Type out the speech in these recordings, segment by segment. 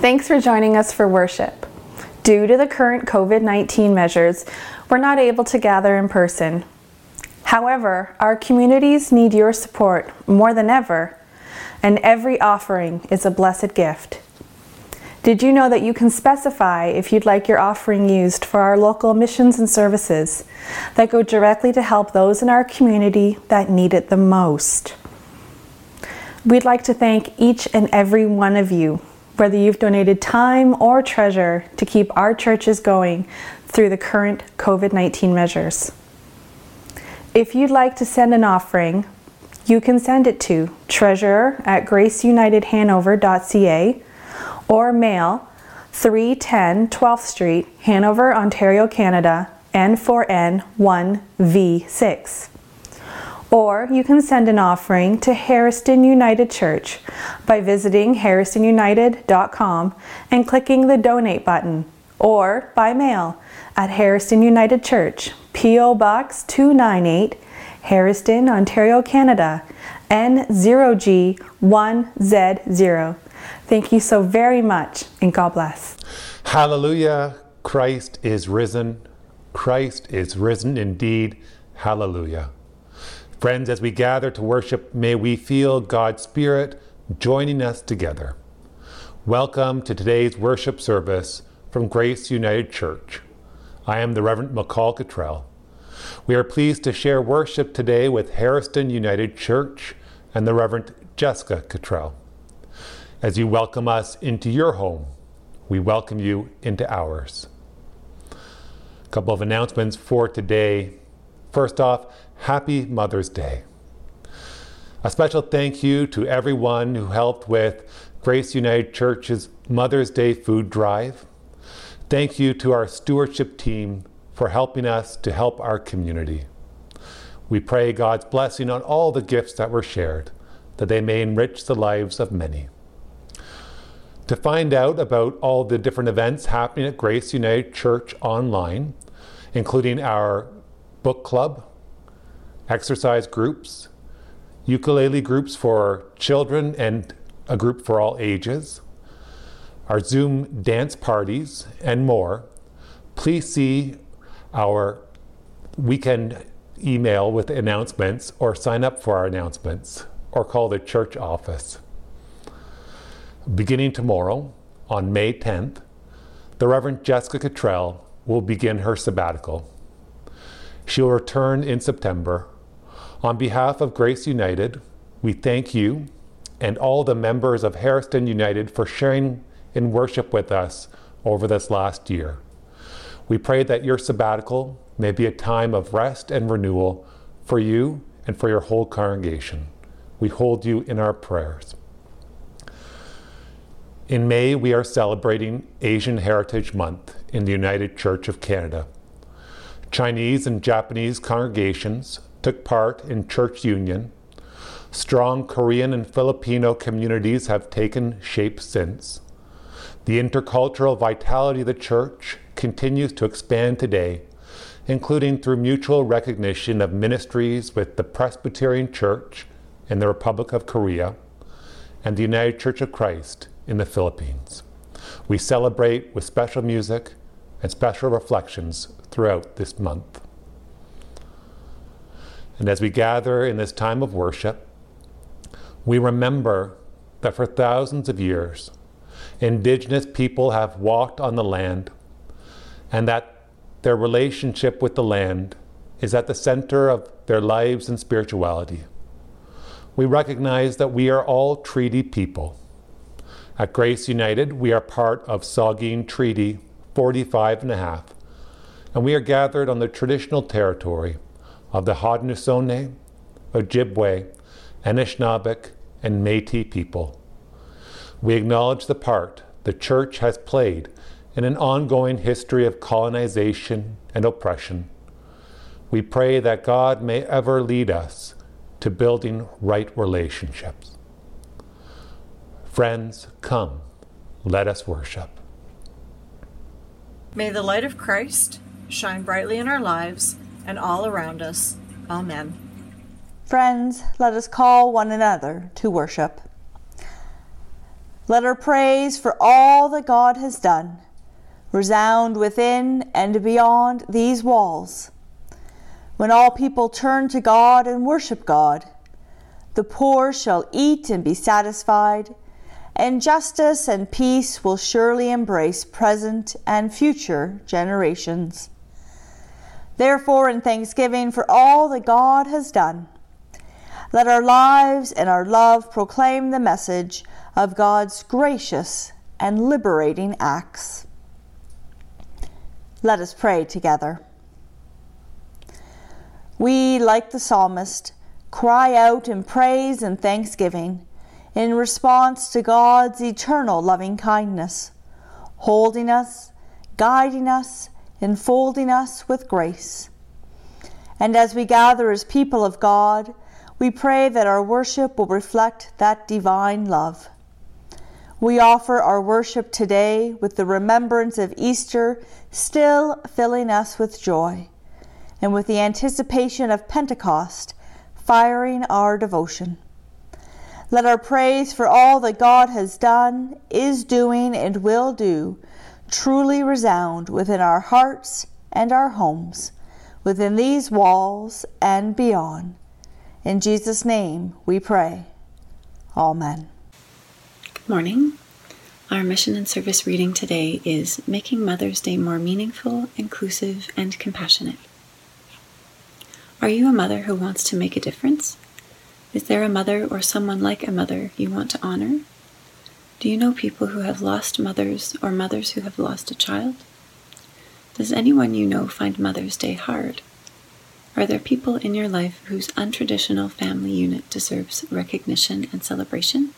Thanks for joining us for worship. Due to the current COVID 19 measures, we're not able to gather in person. However, our communities need your support more than ever, and every offering is a blessed gift. Did you know that you can specify if you'd like your offering used for our local missions and services that go directly to help those in our community that need it the most? We'd like to thank each and every one of you, whether you've donated time or treasure to keep our churches going through the current COVID 19 measures. If you'd like to send an offering, you can send it to treasurer at graceunitedhanover.ca or mail 310 12th Street, Hanover, Ontario, Canada, N4N 1V6. Or you can send an offering to Harriston United Church by visiting harristonunited.com and clicking the donate button, or by mail at Harriston United Church, P.O. Box 298, Harriston, Ontario, Canada, N0G1Z0. Thank you so very much, and God bless. Hallelujah. Christ is risen. Christ is risen indeed. Hallelujah. Friends, as we gather to worship, may we feel God's Spirit joining us together. Welcome to today's worship service from Grace United Church. I am the Reverend McCall Cottrell. We are pleased to share worship today with Harriston United Church and the Reverend Jessica Cottrell. As you welcome us into your home, we welcome you into ours. A couple of announcements for today. First off, happy Mother's Day. A special thank you to everyone who helped with Grace United Church's Mother's Day food drive. Thank you to our stewardship team for helping us to help our community. We pray God's blessing on all the gifts that were shared, that they may enrich the lives of many. To find out about all the different events happening at Grace United Church online, including our book club, exercise groups, ukulele groups for children and a group for all ages, our Zoom dance parties, and more, please see our weekend email with announcements or sign up for our announcements or call the church office. Beginning tomorrow, on May 10th, the Reverend Jessica Cottrell will begin her sabbatical. She will return in September. On behalf of Grace United, we thank you and all the members of Harriston United for sharing in worship with us over this last year. We pray that your sabbatical may be a time of rest and renewal for you and for your whole congregation. We hold you in our prayers. In May, we are celebrating Asian Heritage Month in the United Church of Canada. Chinese and Japanese congregations took part in church union. Strong Korean and Filipino communities have taken shape since. The intercultural vitality of the church continues to expand today, including through mutual recognition of ministries with the Presbyterian Church in the Republic of Korea and the United Church of Christ in the Philippines. We celebrate with special music and special reflections throughout this month. And as we gather in this time of worship, we remember that for thousands of years, indigenous people have walked on the land and that their relationship with the land is at the center of their lives and spirituality. We recognize that we are all treaty people at Grace United, we are part of Saugeen Treaty 45 and a half, and we are gathered on the traditional territory of the Haudenosaunee, Ojibwe, Anishinaabeg, and Métis people. We acknowledge the part the Church has played in an ongoing history of colonization and oppression. We pray that God may ever lead us to building right relationships. Friends, come, let us worship. May the light of Christ shine brightly in our lives and all around us. Amen. Friends, let us call one another to worship. Let our praise for all that God has done resound within and beyond these walls. When all people turn to God and worship God, the poor shall eat and be satisfied, and justice and peace will surely embrace present and future generations. Therefore, in thanksgiving for all that God has done, let our lives and our love proclaim the message of God's gracious and liberating acts. Let us pray together. We, like the psalmist, cry out in praise and thanksgiving in response to God's eternal loving kindness, holding us, guiding us, enfolding us with grace. And as we gather as people of God, we pray that our worship will reflect that divine love. We offer our worship today with the remembrance of Easter still filling us with joy, and with the anticipation of Pentecost firing our devotion. Let our praise for all that God has done, is doing, and will do truly resound within our hearts and our homes, within these walls and beyond. In Jesus' name we pray. Amen. Good morning. Our mission and service reading today is Making Mother's Day More Meaningful, Inclusive, and Compassionate. Are you a mother who wants to make a difference? Is there a mother or someone like a mother you want to honor? Do you know people who have lost mothers or mothers who have lost a child? Does anyone you know find Mother's Day hard? Are there people in your life whose untraditional family unit deserves recognition and celebration?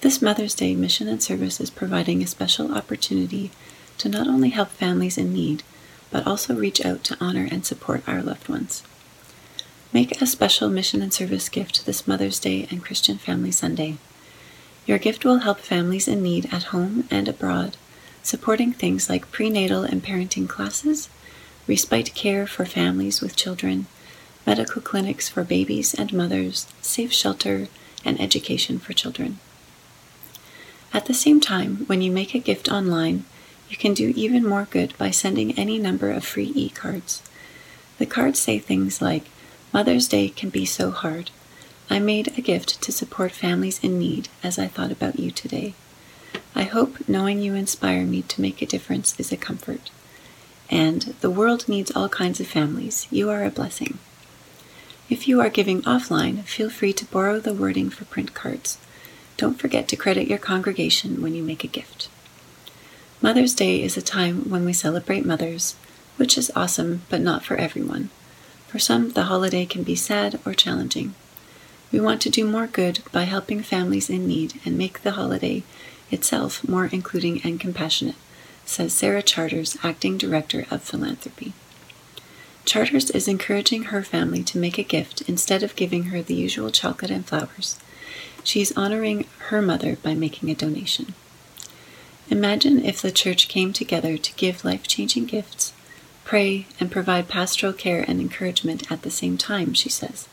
This Mother's Day mission and service is providing a special opportunity to not only help families in need, but also reach out to honor and support our loved ones. Make a special mission and service gift this Mother's Day and Christian Family Sunday. Your gift will help families in need at home and abroad, supporting things like prenatal and parenting classes, respite care for families with children, medical clinics for babies and mothers, safe shelter, and education for children. At the same time, when you make a gift online, you can do even more good by sending any number of free e cards. The cards say things like, Mother's Day can be so hard. I made a gift to support families in need as I thought about you today. I hope knowing you inspire me to make a difference is a comfort. And the world needs all kinds of families. You are a blessing. If you are giving offline, feel free to borrow the wording for print cards. Don't forget to credit your congregation when you make a gift. Mother's Day is a time when we celebrate mothers, which is awesome, but not for everyone. For some, the holiday can be sad or challenging. We want to do more good by helping families in need and make the holiday itself more including and compassionate, says Sarah Charters, Acting Director of Philanthropy. Charters is encouraging her family to make a gift instead of giving her the usual chocolate and flowers. She's honoring her mother by making a donation. Imagine if the church came together to give life changing gifts, pray, and provide pastoral care and encouragement at the same time, she says.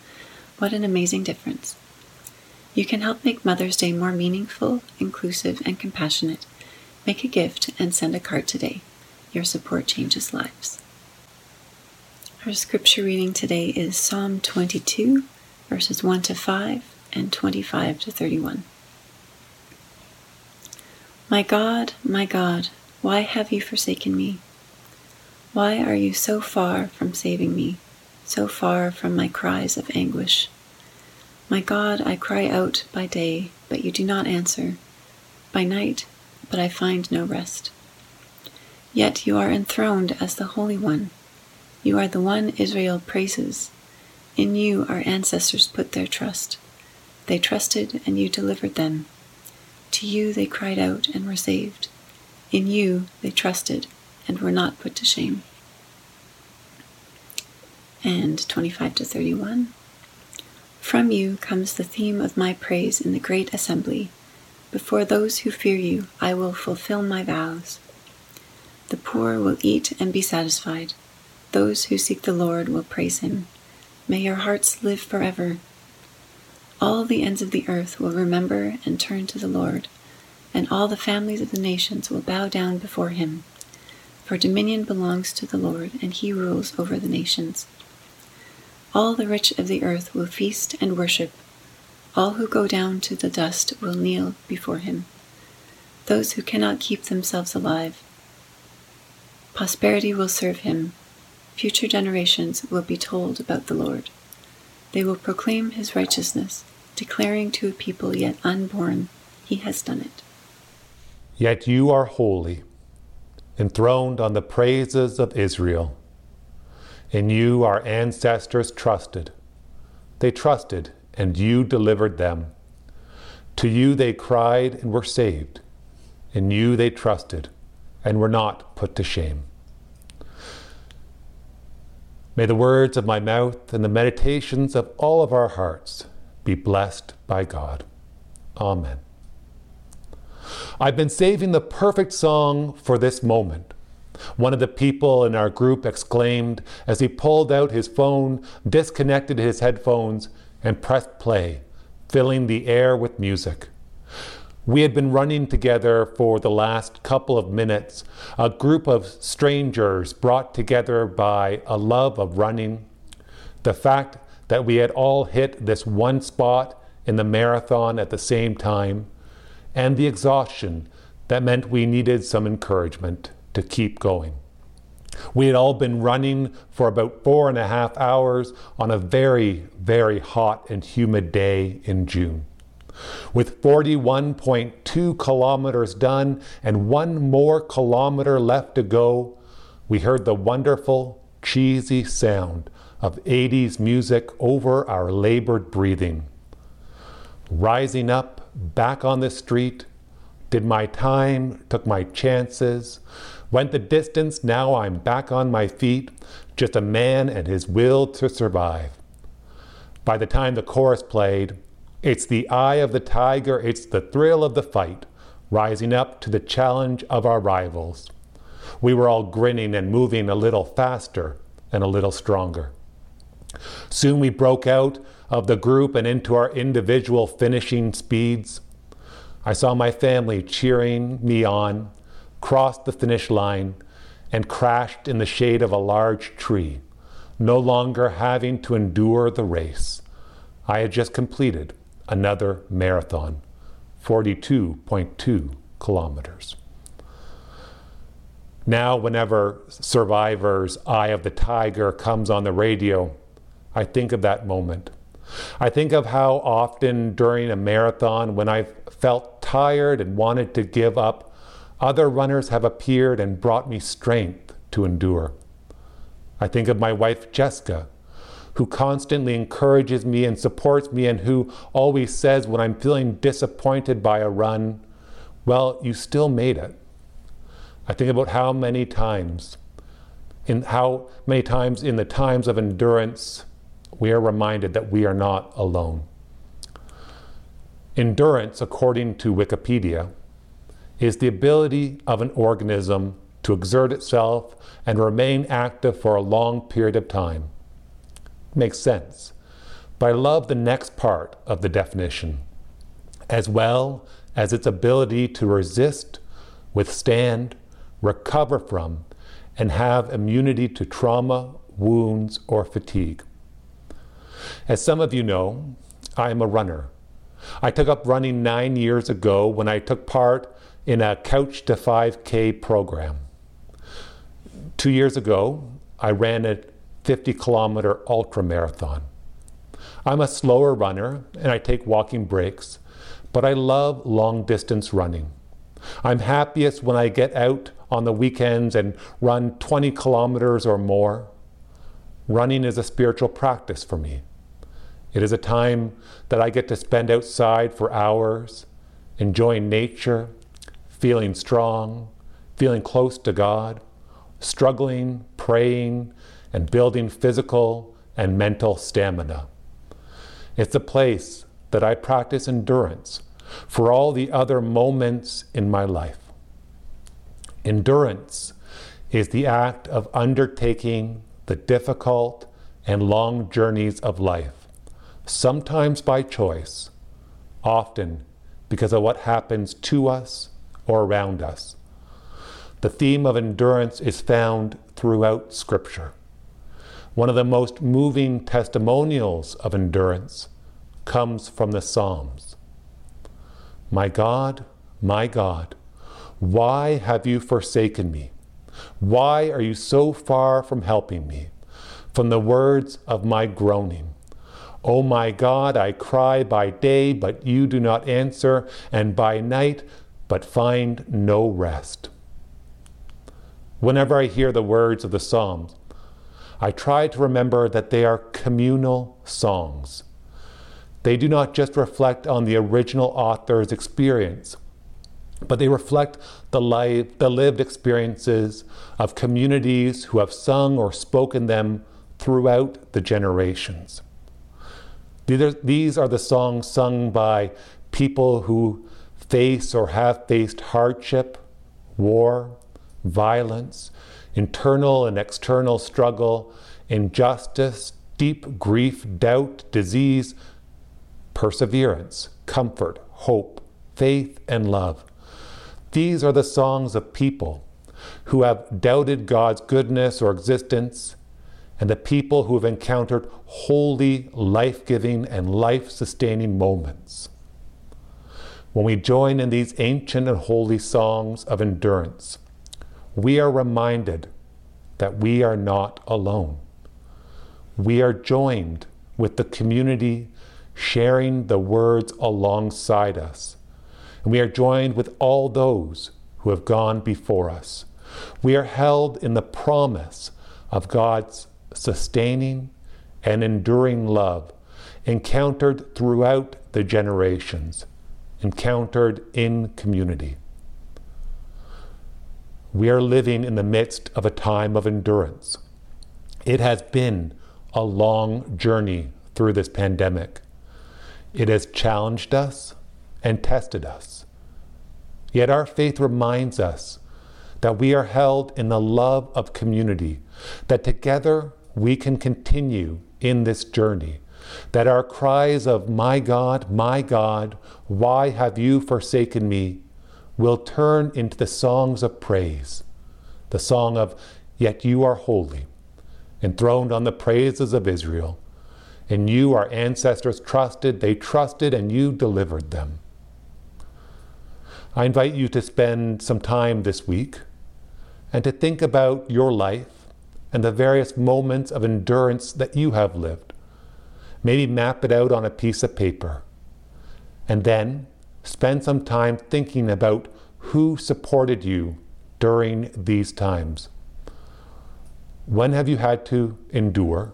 What an amazing difference. You can help make Mother's Day more meaningful, inclusive, and compassionate. Make a gift and send a card today. Your support changes lives. Our scripture reading today is Psalm 22, verses 1 to 5 and 25 to 31. My God, my God, why have you forsaken me? Why are you so far from saving me, so far from my cries of anguish? My God, I cry out by day, but you do not answer, by night, but I find no rest. Yet you are enthroned as the Holy One. You are the one Israel praises. In you our ancestors put their trust. They trusted, and you delivered them. To you they cried out and were saved. In you they trusted and were not put to shame. And 25 to 31. From you comes the theme of my praise in the great assembly. Before those who fear you, I will fulfill my vows. The poor will eat and be satisfied. Those who seek the Lord will praise him. May your hearts live forever. All the ends of the earth will remember and turn to the Lord, and all the families of the nations will bow down before him. For dominion belongs to the Lord, and he rules over the nations. All the rich of the earth will feast and worship. All who go down to the dust will kneel before him. Those who cannot keep themselves alive. Prosperity will serve him. Future generations will be told about the Lord. They will proclaim his righteousness, declaring to a people yet unborn, He has done it. Yet you are holy, enthroned on the praises of Israel. In you our ancestors trusted. They trusted, and you delivered them. To you they cried and were saved. In you they trusted and were not put to shame. May the words of my mouth and the meditations of all of our hearts be blessed by God. Amen. I've been saving the perfect song for this moment. One of the people in our group exclaimed as he pulled out his phone, disconnected his headphones, and pressed play, filling the air with music. We had been running together for the last couple of minutes, a group of strangers brought together by a love of running, the fact that we had all hit this one spot in the marathon at the same time, and the exhaustion that meant we needed some encouragement to keep going. We had all been running for about four and a half hours on a very, very hot and humid day in June. With 41.2 kilometers done and one more kilometer left to go, we heard the wonderful, cheesy sound of 80s music over our labored breathing. Rising up, back on the street, did my time, took my chances, went the distance, now I'm back on my feet, just a man and his will to survive. By the time the chorus played, it's the eye of the tiger, it's the thrill of the fight, rising up to the challenge of our rivals. We were all grinning and moving a little faster and a little stronger. Soon we broke out of the group and into our individual finishing speeds. I saw my family cheering me on, crossed the finish line, and crashed in the shade of a large tree, no longer having to endure the race. I had just completed another marathon, 42.2 kilometers. Now, whenever Survivor's Eye of the Tiger comes on the radio, I think of that moment. I think of how often during a marathon, when I've felt tired and wanted to give up, other runners have appeared and brought me strength to endure. I think of my wife, Jessica, who constantly encourages me and supports me, and who always says when I'm feeling disappointed by a run, Well, you still made it. I think about how many times, in how many times in the times of endurance, we are reminded that we are not alone. Endurance, according to Wikipedia, is the ability of an organism to exert itself and remain active for a long period of time makes sense. But I love the next part of the definition, as well as its ability to resist, withstand, recover from, and have immunity to trauma, wounds, or fatigue. As some of you know, I am a runner. I took up running nine years ago when I took part in a Couch to 5K program. Two years ago, I ran a 50 kilometer ultra marathon. I'm a slower runner and I take walking breaks, but I love long distance running. I'm happiest when I get out on the weekends and run 20 kilometers or more. Running is a spiritual practice for me. It is a time that I get to spend outside for hours, enjoying nature, feeling strong, feeling close to God, struggling, praying, and building physical and mental stamina. It's a place that I practice endurance for all the other moments in my life. Endurance is the act of undertaking the difficult and long journeys of life, sometimes by choice, often because of what happens to us or around us. The theme of endurance is found throughout Scripture. One of the most moving testimonials of endurance comes from the Psalms. My God, my God, why have you forsaken me? Why are you so far from helping me? From the words of my groaning. O oh my God, I cry by day, but you do not answer, and by night, but find no rest. Whenever I hear the words of the Psalms, I try to remember that they are communal songs. They do not just reflect on the original author's experience, but they reflect the, life, the lived experiences of communities who have sung or spoken them throughout the generations. These are, these are the songs sung by people who face or have faced hardship, war, violence, internal and external struggle, injustice, deep grief, doubt, disease, perseverance, comfort, hope, faith, and love. These are the songs of people who have doubted God's goodness or existence, and the people who have encountered holy, life giving, and life sustaining moments. When we join in these ancient and holy songs of endurance, we are reminded that we are not alone. We are joined with the community sharing the words alongside us. And we are joined with all those who have gone before us. We are held in the promise of God's sustaining and enduring love, encountered throughout the generations, encountered in community. We are living in the midst of a time of endurance. It has been a long journey through this pandemic. It has challenged us and tested us. Yet our faith reminds us that we are held in the love of community, that together we can continue in this journey, that our cries of, My God, my God, why have you forsaken me? will turn into the songs of praise, the song of, Yet you are holy, enthroned on the praises of Israel. And you, our ancestors, trusted, they trusted, and you delivered them. I invite you to spend some time this week and to think about your life and the various moments of endurance that you have lived. Maybe map it out on a piece of paper. And then Spend some time thinking about who supported you during these times. When have you had to endure?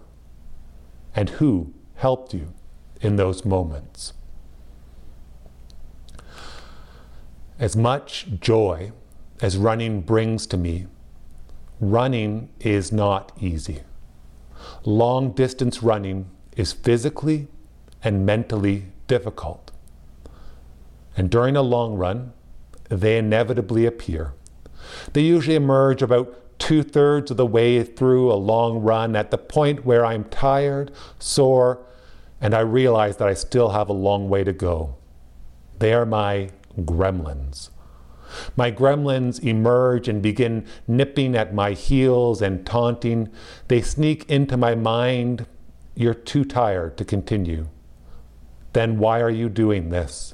And who helped you in those moments? As much joy as running brings to me, running is not easy. Long distance running is physically and mentally difficult. And during a long run, they inevitably appear. They usually emerge about two thirds of the way through a long run at the point where I'm tired, sore, and I realize that I still have a long way to go. They are my gremlins. My gremlins emerge and begin nipping at my heels and taunting. They sneak into my mind. You're too tired to continue. Then why are you doing this?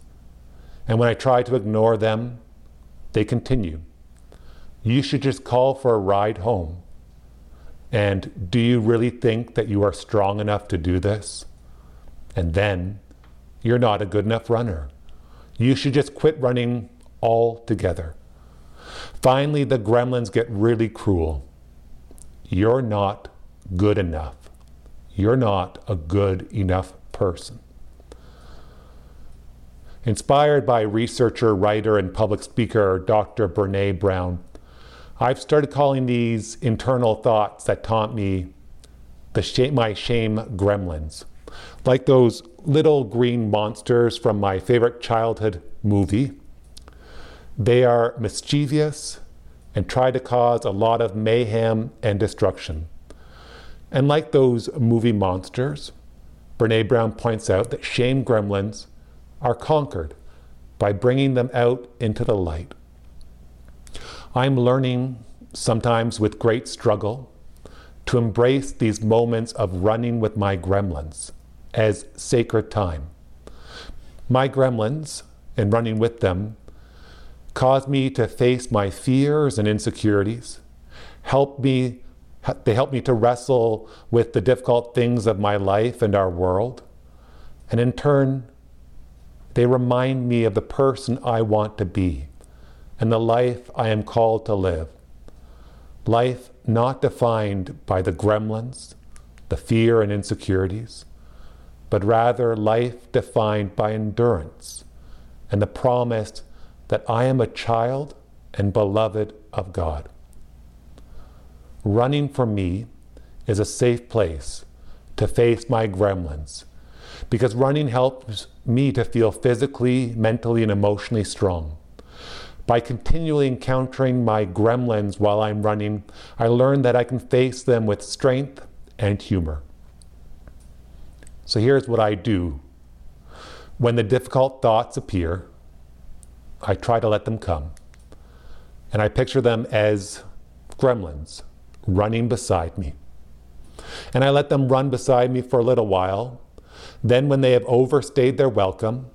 And when I try to ignore them, they continue. You should just call for a ride home. And do you really think that you are strong enough to do this? And then you're not a good enough runner. You should just quit running altogether. Finally, the gremlins get really cruel. You're not good enough. You're not a good enough person. Inspired by researcher, writer, and public speaker Dr. Brene Brown, I've started calling these internal thoughts that taunt me the shame, my shame gremlins. Like those little green monsters from my favorite childhood movie. They are mischievous and try to cause a lot of mayhem and destruction. And like those movie monsters, Brene Brown points out that shame gremlins are conquered by bringing them out into the light. I'm learning, sometimes with great struggle, to embrace these moments of running with my gremlins as sacred time. My gremlins, and running with them, cause me to face my fears and insecurities, help me they help me to wrestle with the difficult things of my life and our world. And in turn, they remind me of the person I want to be and the life I am called to live. Life not defined by the gremlins, the fear and insecurities, but rather life defined by endurance and the promise that I am a child and beloved of God. Running for me is a safe place to face my gremlins because running helps me to feel physically, mentally, and emotionally strong. By continually encountering my gremlins while I'm running, I learn that I can face them with strength and humor. So here's what I do. When the difficult thoughts appear, I try to let them come. And I picture them as gremlins running beside me. And I let them run beside me for a little while. Then, when they have overstayed their welcome,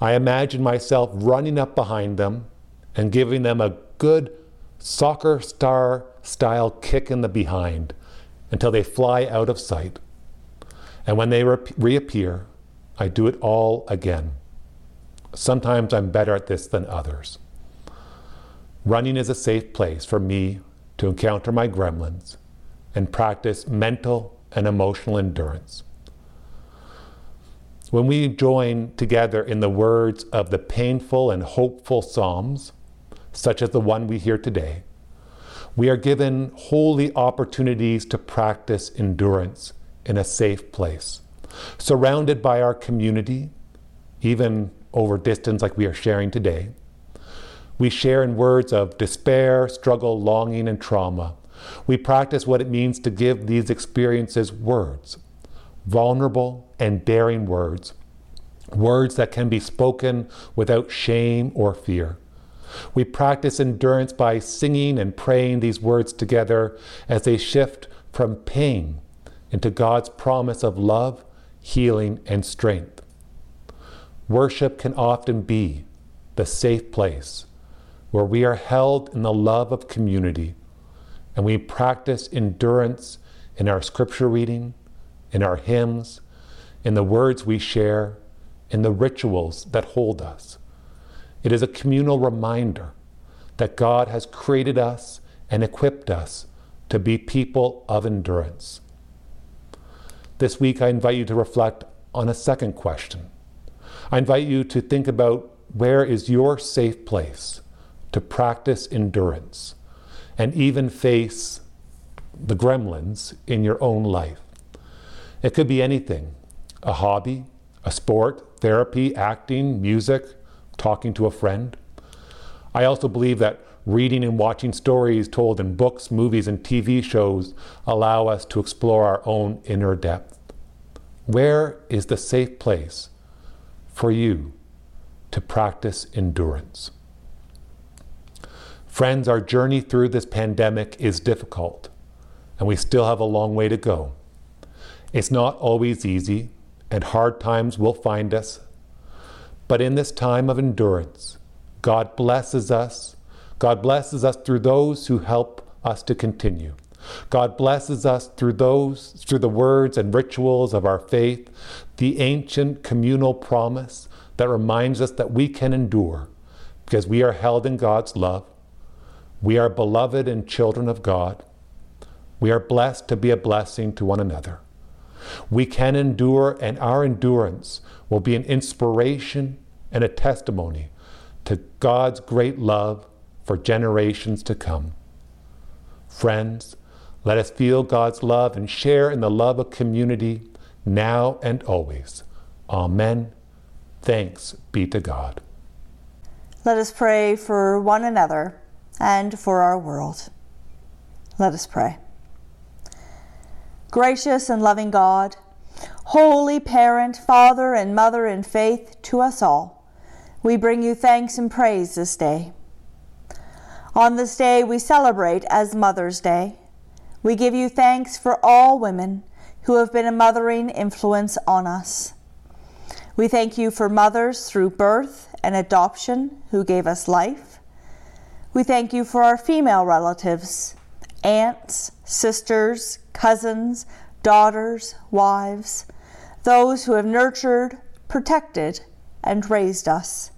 I imagine myself running up behind them and giving them a good soccer star style kick in the behind until they fly out of sight. And when they re- reappear, I do it all again. Sometimes I'm better at this than others. Running is a safe place for me to encounter my gremlins and practice mental and emotional endurance. When we join together in the words of the painful and hopeful Psalms, such as the one we hear today, we are given holy opportunities to practice endurance in a safe place, surrounded by our community, even over distance like we are sharing today we share in words of despair, struggle, longing, and trauma. We practice what it means to give these experiences words, vulnerable and daring words, words that can be spoken without shame or fear. We practice endurance by singing and praying these words together as they shift from pain into God's promise of love, healing, and strength. Worship can often be the safe place where we are held in the love of community and we practice endurance in our scripture reading, in our hymns, in the words we share, in the rituals that hold us. It is a communal reminder that God has created us and equipped us to be people of endurance. This week, I invite you to reflect on a second question. I invite you to think about where is your safe place? To practice endurance and even face the gremlins in your own life. It could be anything a hobby, a sport, therapy, acting, music, talking to a friend. I also believe that reading and watching stories told in books, movies, and TV shows allow us to explore our own inner depth. Where is the safe place for you to practice endurance? Friends, our journey through this pandemic is difficult, and we still have a long way to go. It's not always easy, and hard times will find us. But in this time of endurance, God blesses us. God blesses us through those who help us to continue. God blesses us through those, through the words and rituals of our faith, the ancient communal promise that reminds us that we can endure because we are held in God's love we are beloved and children of God. We are blessed to be a blessing to one another. We can endure, and our endurance will be an inspiration and a testimony to God's great love for generations to come. Friends, let us feel God's love and share in the love of community now and always. Amen. Thanks be to God. Let us pray for one another and for our world. Let us pray. Gracious and loving God, holy parent, father, and mother in faith to us all, We bring you thanks and praise this day. On this day, we celebrate as Mother's Day. We give you thanks for all women who have been a mothering influence on us. We thank you for mothers through birth and adoption who gave us life. We thank you for our female relatives, aunts, sisters, cousins, daughters, wives, those who have nurtured, protected, and raised us.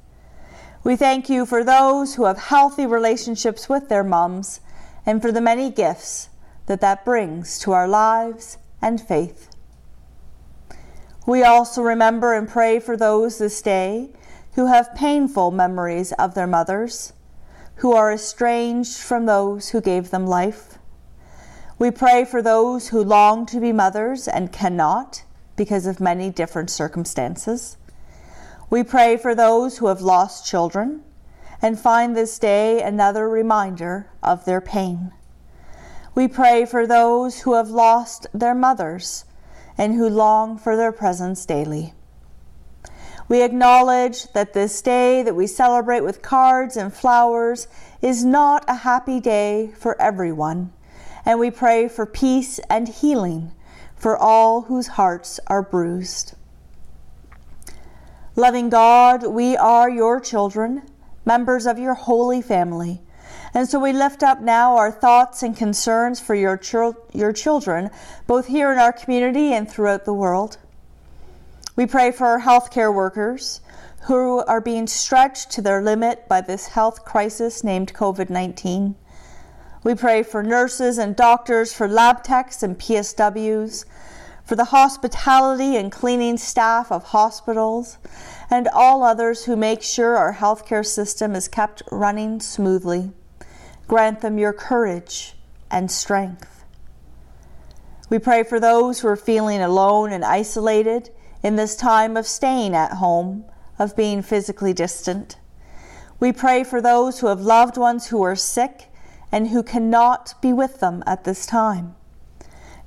We thank you for those who have healthy relationships with their mums and for the many gifts that that brings to our lives and faith. We also remember and pray for those this day who have painful memories of their mothers, who are estranged from those who gave them life. We pray for those who long to be mothers and cannot because of many different circumstances. We pray for those who have lost children and find this day another reminder of their pain. We pray for those who have lost their mothers and who long for their presence daily. We acknowledge that this day that we celebrate with cards and flowers is not a happy day for everyone, and we pray for peace and healing for all whose hearts are bruised. Loving God, we are your children, members of your holy family. And so we lift up now our thoughts and concerns for your, your children, both here in our community and throughout the world. We pray for our healthcare workers who are being stretched to their limit by this health crisis named COVID 19. We pray for nurses and doctors, for lab techs and PSWs, for the hospitality and cleaning staff of hospitals, and all others who make sure our healthcare system is kept running smoothly. Grant them your courage and strength. We pray for those who are feeling alone and isolated in this time of staying at home, of being physically distant. We pray for those who have loved ones who are sick and who cannot be with them at this time.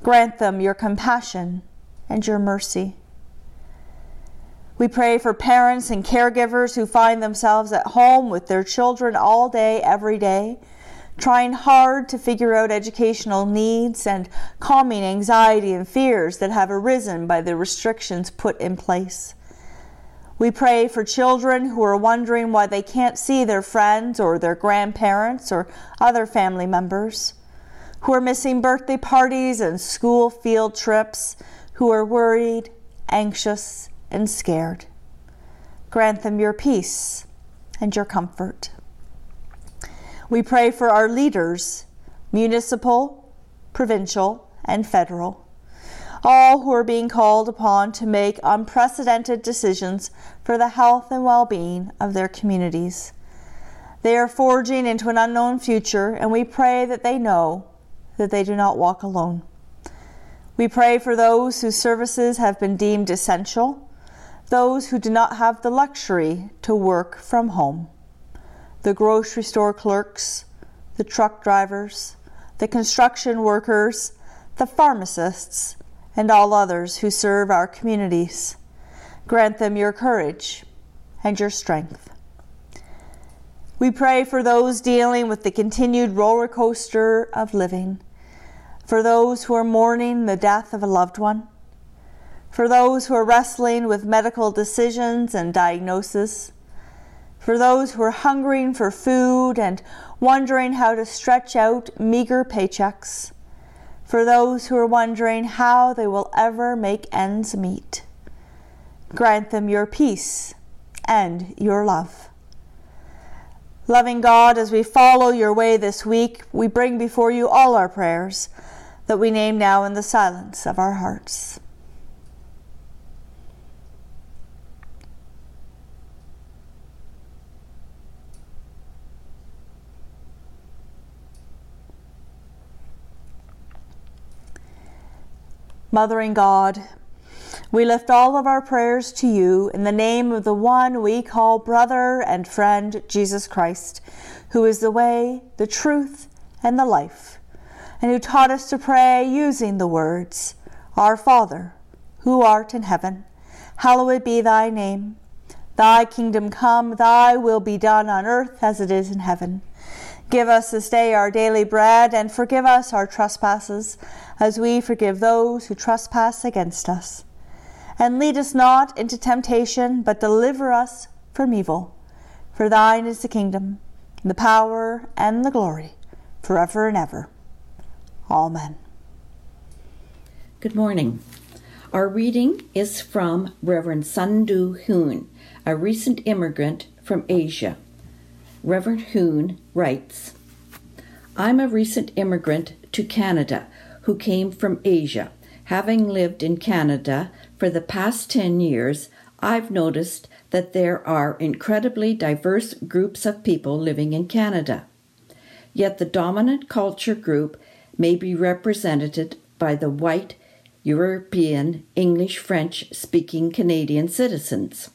Grant them your compassion and your mercy. We pray for parents and caregivers who find themselves at home with their children all day, every day, trying hard to figure out educational needs and calming anxiety and fears that have arisen by the restrictions put in place. We pray for children who are wondering why they can't see their friends or their grandparents or other family members who are missing birthday parties and school field trips, who are worried, anxious, and scared. Grant them your peace and your comfort. We pray for our leaders, municipal, provincial, and federal, all who are being called upon to make unprecedented decisions for the health and well being of their communities. They are forging into an unknown future, and we pray that they know that they do not walk alone. We pray for those whose services have been deemed essential, those who do not have the luxury to work from home, the grocery store clerks, the truck drivers, the construction workers, the pharmacists, and all others who serve our communities. Grant them your courage and your strength. We pray for those dealing with the continued roller coaster of living, for those who are mourning the death of a loved one, for those who are wrestling with medical decisions and diagnosis, for those who are hungering for food and wondering how to stretch out meager paychecks, for those who are wondering how they will ever make ends meet. Grant them your peace and your love. Loving God, as we follow your way this week, we bring before you all our prayers that we name now in the silence of our hearts. Mothering God, we lift all of our prayers to you in the name of the one we call brother and friend, Jesus Christ, who is the way, the truth, and the life, and who taught us to pray using the words, Our Father, who art in heaven, hallowed be thy name. Thy kingdom come, thy will be done on earth as it is in heaven. Give us this day our daily bread, and forgive us our trespasses, as we forgive those who trespass against us. And lead us not into temptation, but deliver us from evil. For thine is the kingdom, the power, and the glory, forever and ever. Amen. Good morning. Our reading is from Reverend Sundu Hoon, a recent immigrant from Asia. Reverend Hoon writes I'm a recent immigrant to Canada who came from Asia. Having lived in Canada for the past 10 years, I've noticed that there are incredibly diverse groups of people living in Canada. Yet the dominant culture group may be represented by the white, European, English, French speaking Canadian citizens.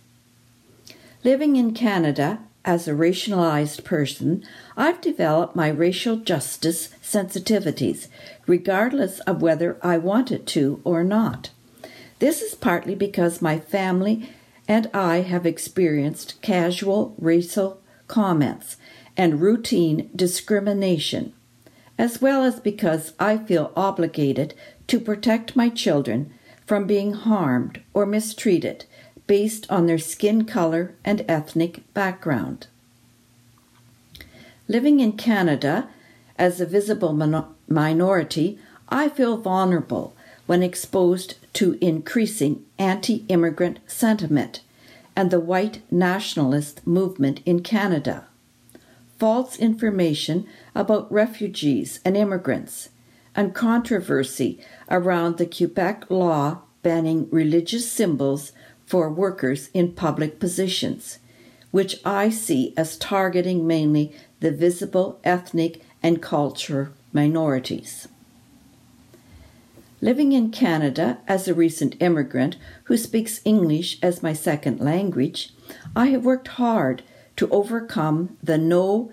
Living in Canada as a racialized person, I've developed my racial justice sensitivities, regardless of whether I wanted to or not. This is partly because my family and I have experienced casual racial comments and routine discrimination, as well as because I feel obligated to protect my children from being harmed or mistreated based on their skin color and ethnic background. Living in Canada as a visible minority, I feel vulnerable when exposed to increasing anti immigrant sentiment and the white nationalist movement in Canada. False information about refugees and immigrants, and controversy around the Quebec law banning religious symbols for workers in public positions, which I see as targeting mainly the visible ethnic and cultural minorities. Living in Canada as a recent immigrant who speaks English as my second language, I have worked hard to overcome the No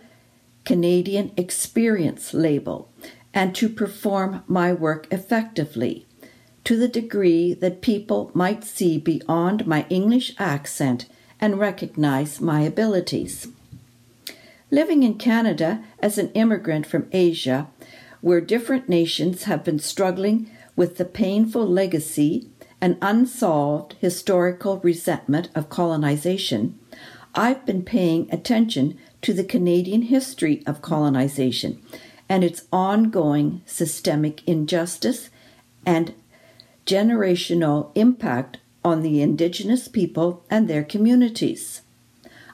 Canadian Experience label and to perform my work effectively to the degree that people might see beyond my English accent and recognize my abilities. Living in Canada as an immigrant from Asia, where different nations have been struggling with the painful legacy and unsolved historical resentment of colonization, I've been paying attention to the Canadian history of colonization and its ongoing systemic injustice and generational impact on the Indigenous people and their communities.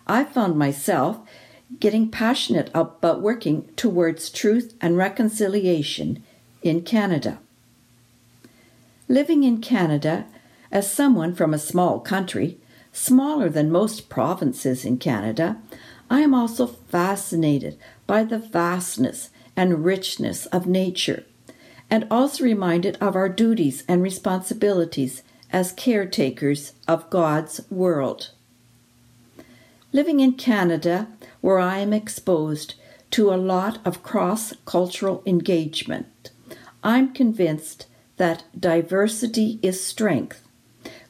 I found myself getting passionate about working towards truth and reconciliation in Canada. Living in Canada as someone from a small country, smaller than most provinces in Canada, I am also fascinated by the vastness and richness of nature and also reminded of our duties and responsibilities as caretakers of God's world. Living in Canada, where I am exposed to a lot of cross cultural engagement, I'm convinced that diversity is strength,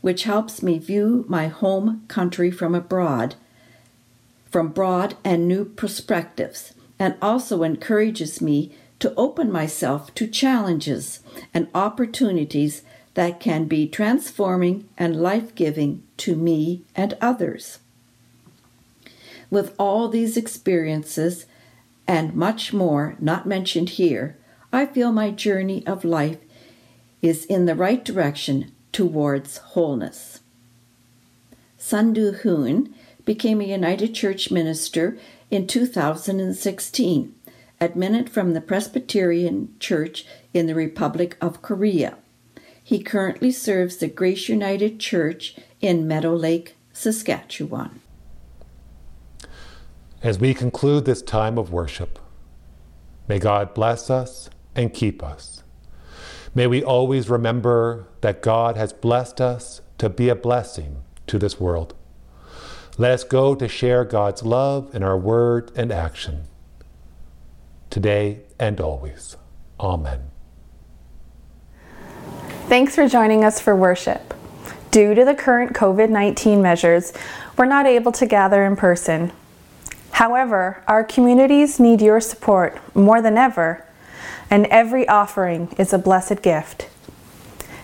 which helps me view my home country from abroad, from broad and new perspectives, and also encourages me to open myself to challenges and opportunities that can be transforming and life giving to me and others. With all these experiences and much more not mentioned here, I feel my journey of life is in the right direction towards wholeness. Sundu Hoon became a United Church minister in 2016 admitted from the Presbyterian Church in the Republic of Korea. He currently serves the Grace United Church in Meadow Lake, Saskatchewan. As we conclude this time of worship, may God bless us and keep us. May we always remember that God has blessed us to be a blessing to this world. Let us go to share God's love in our word and action today and always. Amen. Thanks for joining us for worship. Due to the current COVID 19 measures, we're not able to gather in person. However, our communities need your support more than ever, and every offering is a blessed gift.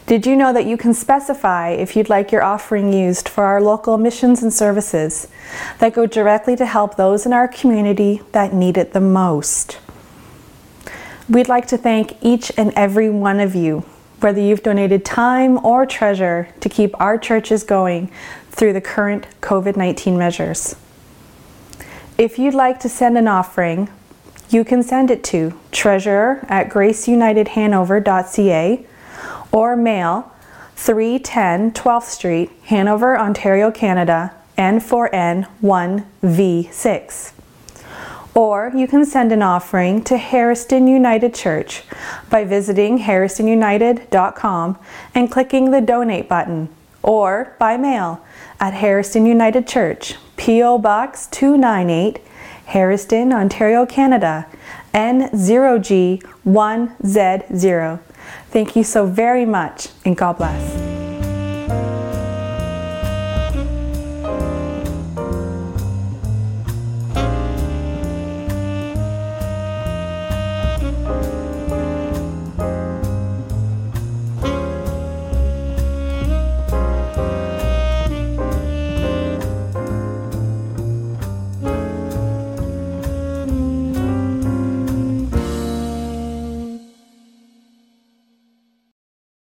Did you know that you can specify if you'd like your offering used for our local missions and services that go directly to help those in our community that need it the most? We'd like to thank each and every one of you, whether you've donated time or treasure to keep our churches going through the current COVID 19 measures. If you'd like to send an offering, you can send it to treasurer at graceunitedhanover.ca or mail 310 12th Street, Hanover, Ontario, Canada, N4N1V6. Or you can send an offering to Harriston United Church by visiting harristonunited.com and clicking the donate button, or by mail at Harriston United Church, P.O. Box 298, Harriston, Ontario, Canada, N0G1Z0. Thank you so very much, and God bless.